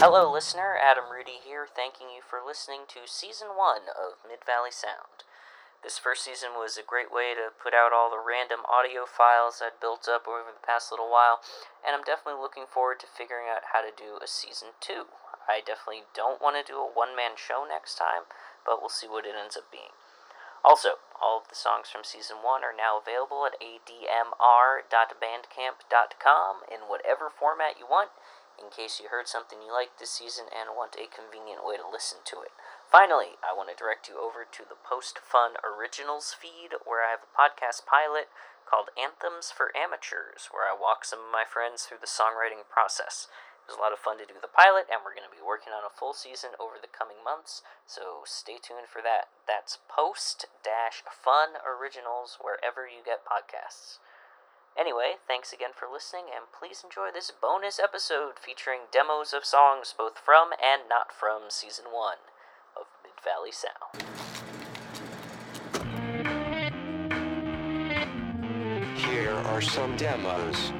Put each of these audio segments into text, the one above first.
Hello, listener. Adam Rudy here, thanking you for listening to Season 1 of Mid Valley Sound. This first season was a great way to put out all the random audio files I'd built up over the past little while, and I'm definitely looking forward to figuring out how to do a Season 2. I definitely don't want to do a one man show next time, but we'll see what it ends up being. Also, all of the songs from Season 1 are now available at admr.bandcamp.com in whatever format you want in case you heard something you liked this season and want a convenient way to listen to it. Finally, I want to direct you over to the Post Fun Originals feed, where I have a podcast pilot called Anthems for Amateurs, where I walk some of my friends through the songwriting process. It was a lot of fun to do the pilot, and we're going to be working on a full season over the coming months, so stay tuned for that. That's Post Fun Originals, wherever you get podcasts. Anyway, thanks again for listening, and please enjoy this bonus episode featuring demos of songs both from and not from Season 1 of Mid Valley Sound. Here are some demos.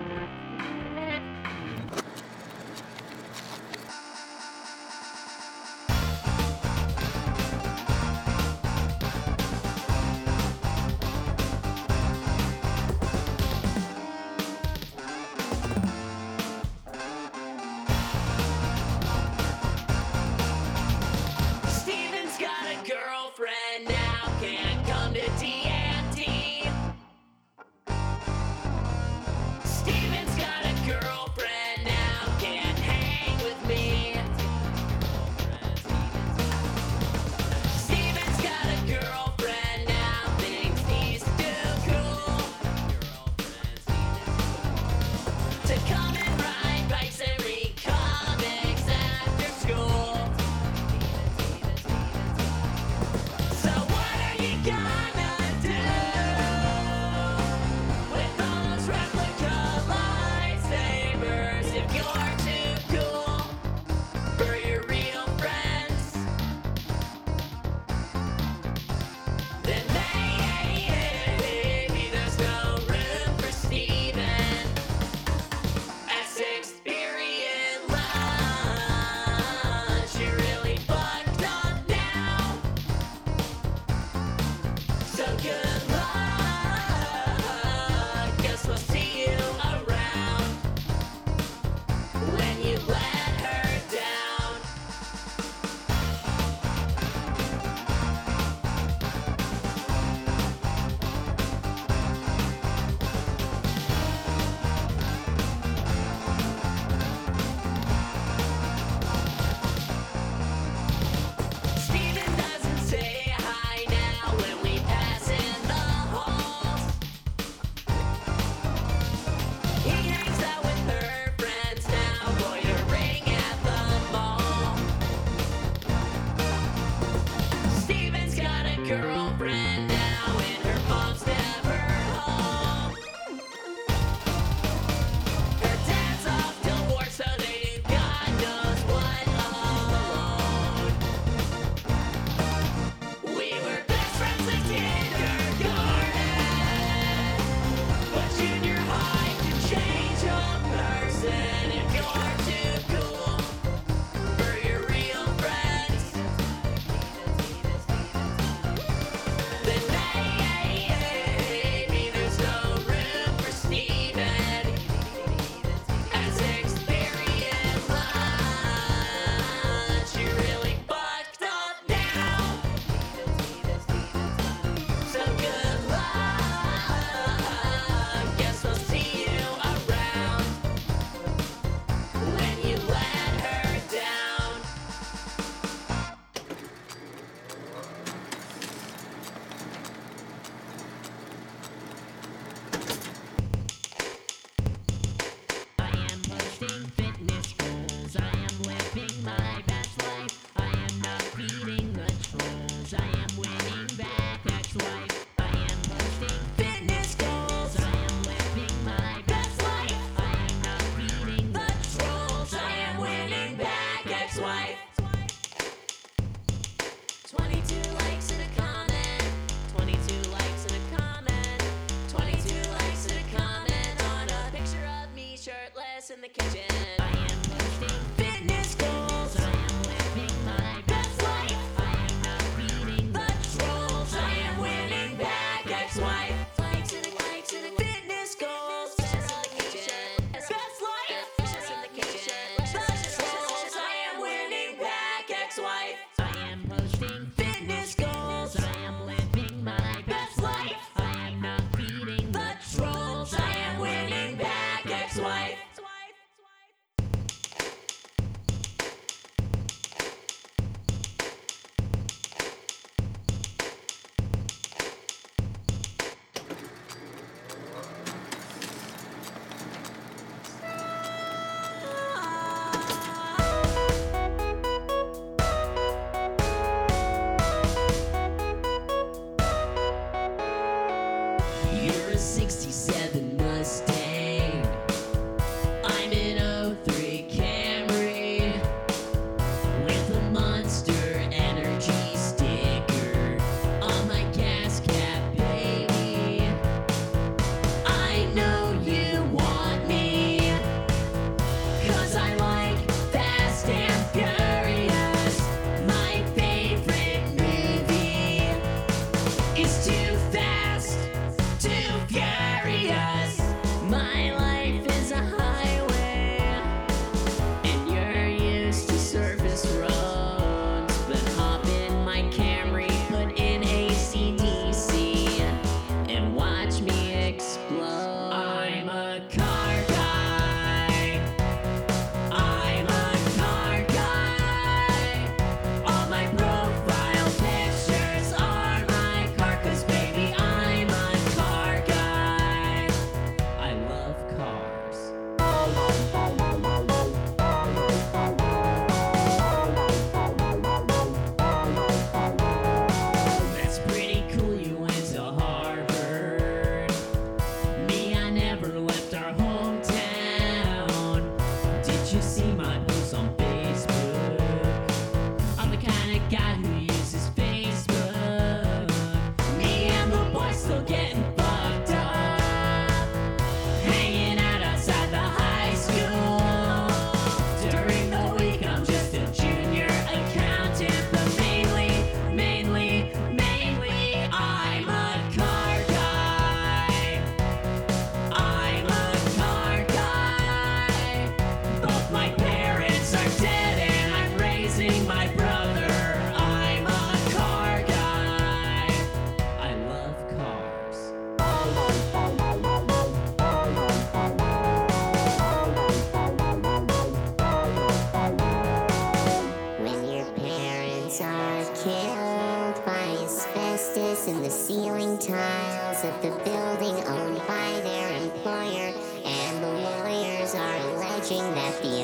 veiled by asbestos in the ceiling tiles of the building owned by their employer, and the lawyers are alleging that the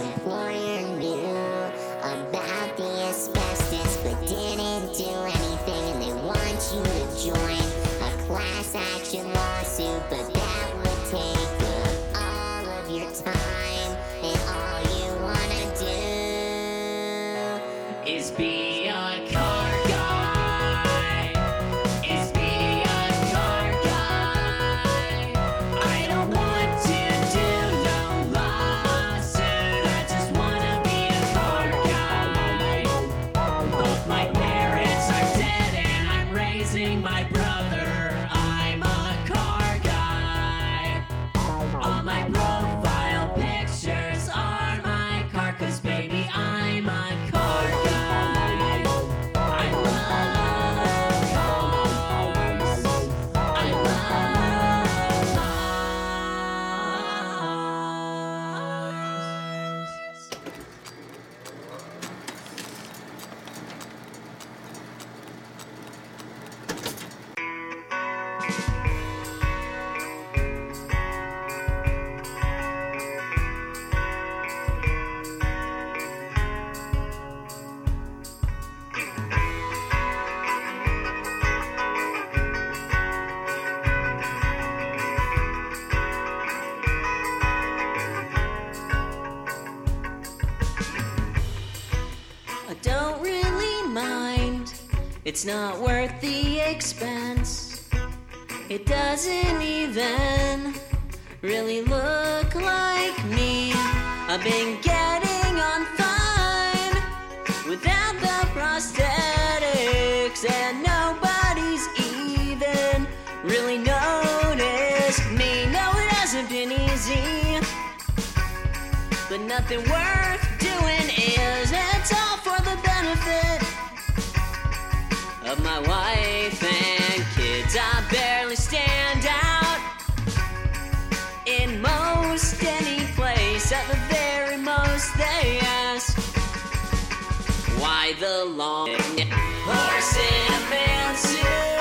It's not worth the expense. It doesn't even really look like me. I've been getting on fine without the prosthetics, and nobody's even really noticed me. No, it hasn't been easy, but nothing worth of my wife and kids. I barely stand out in most any place. At the very most, they ask why the long horse in a man suit.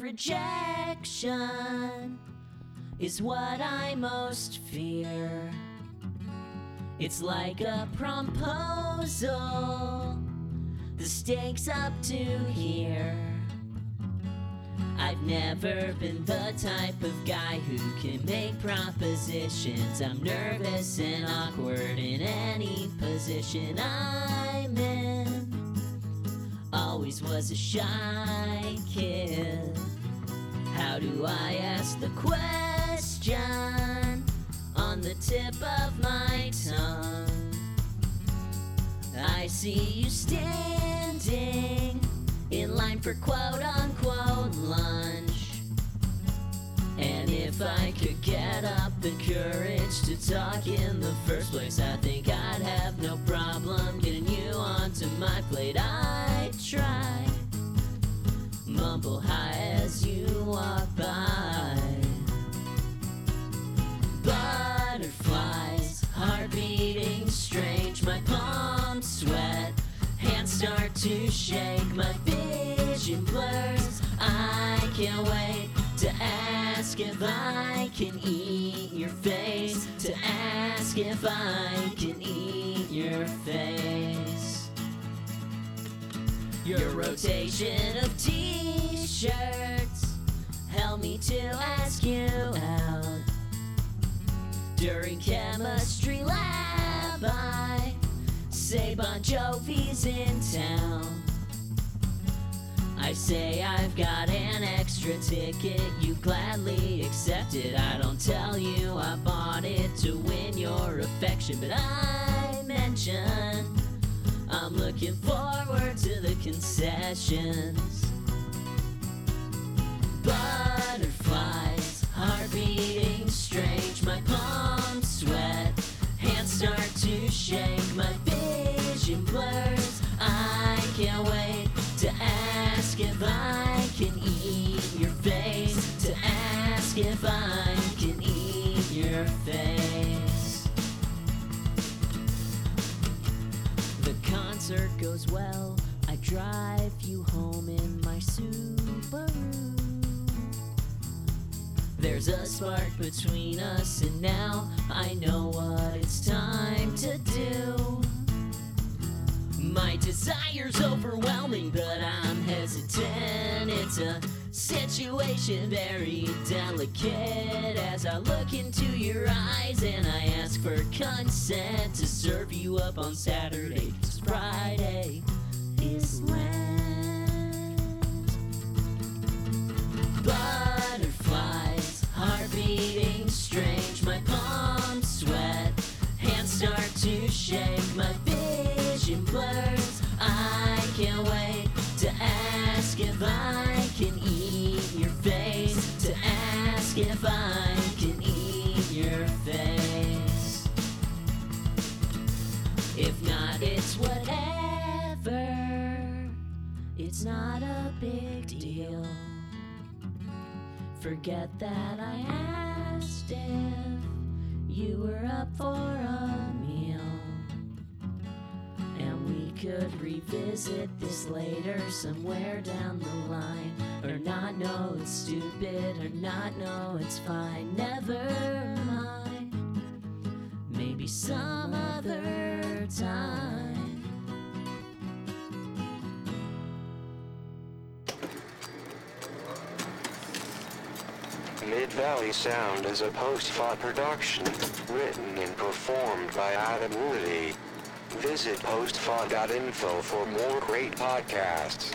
Rejection is what I most fear. It's like a proposal, the stakes up to here. I've never been the type of guy who can make propositions. I'm nervous and awkward in any position I'm in always was a shy kid. How do I ask the question on the tip of my tongue? I see you standing in line for quote unquote lunch. And if I could get up the courage to talk in the first place, I think I'd have no problem getting you onto my plate. I'd try, mumble high to shake, my vision blurs. I can't wait to ask if I can eat your face, to ask if I can eat your face. Your rotation of t-shirts help me to ask you out. During chemistry lab, I say Bon Jovi's in town. I say I've got an extra ticket, you gladly accept it. I don't tell you I bought it to win your affection, but I mention I'm looking forward to the concessions. Butterflies, heart beating strange, my palms sweat, hands start to shake, my vision blurs. I can't wait to ask if I can eat your face, to ask if I can eat your face. The concert goes well. I drive you home in my Subaru. There's a spark between us, and now I know what it's time to do. My desire's overwhelming, but I'm hesitant. It's a situation very delicate as I look into your eyes and I ask for consent to serve you up on Saturday. 'cause Friday is Lent. Butterflies, heart beating strange, my palms sweat, hands start to shake, my blurs. I can't wait to ask if I can eat your face. To ask if I can eat your face. If not, it's whatever. It's not a big deal. Forget that I asked if you were up for a could revisit this later somewhere down the line. Or not know it's stupid, or not know it's fine. Never mind. Maybe some other time. Mid Valley Sound is a post-fought production, written and performed by Adam Woody. Visit postfod.info for more great podcasts.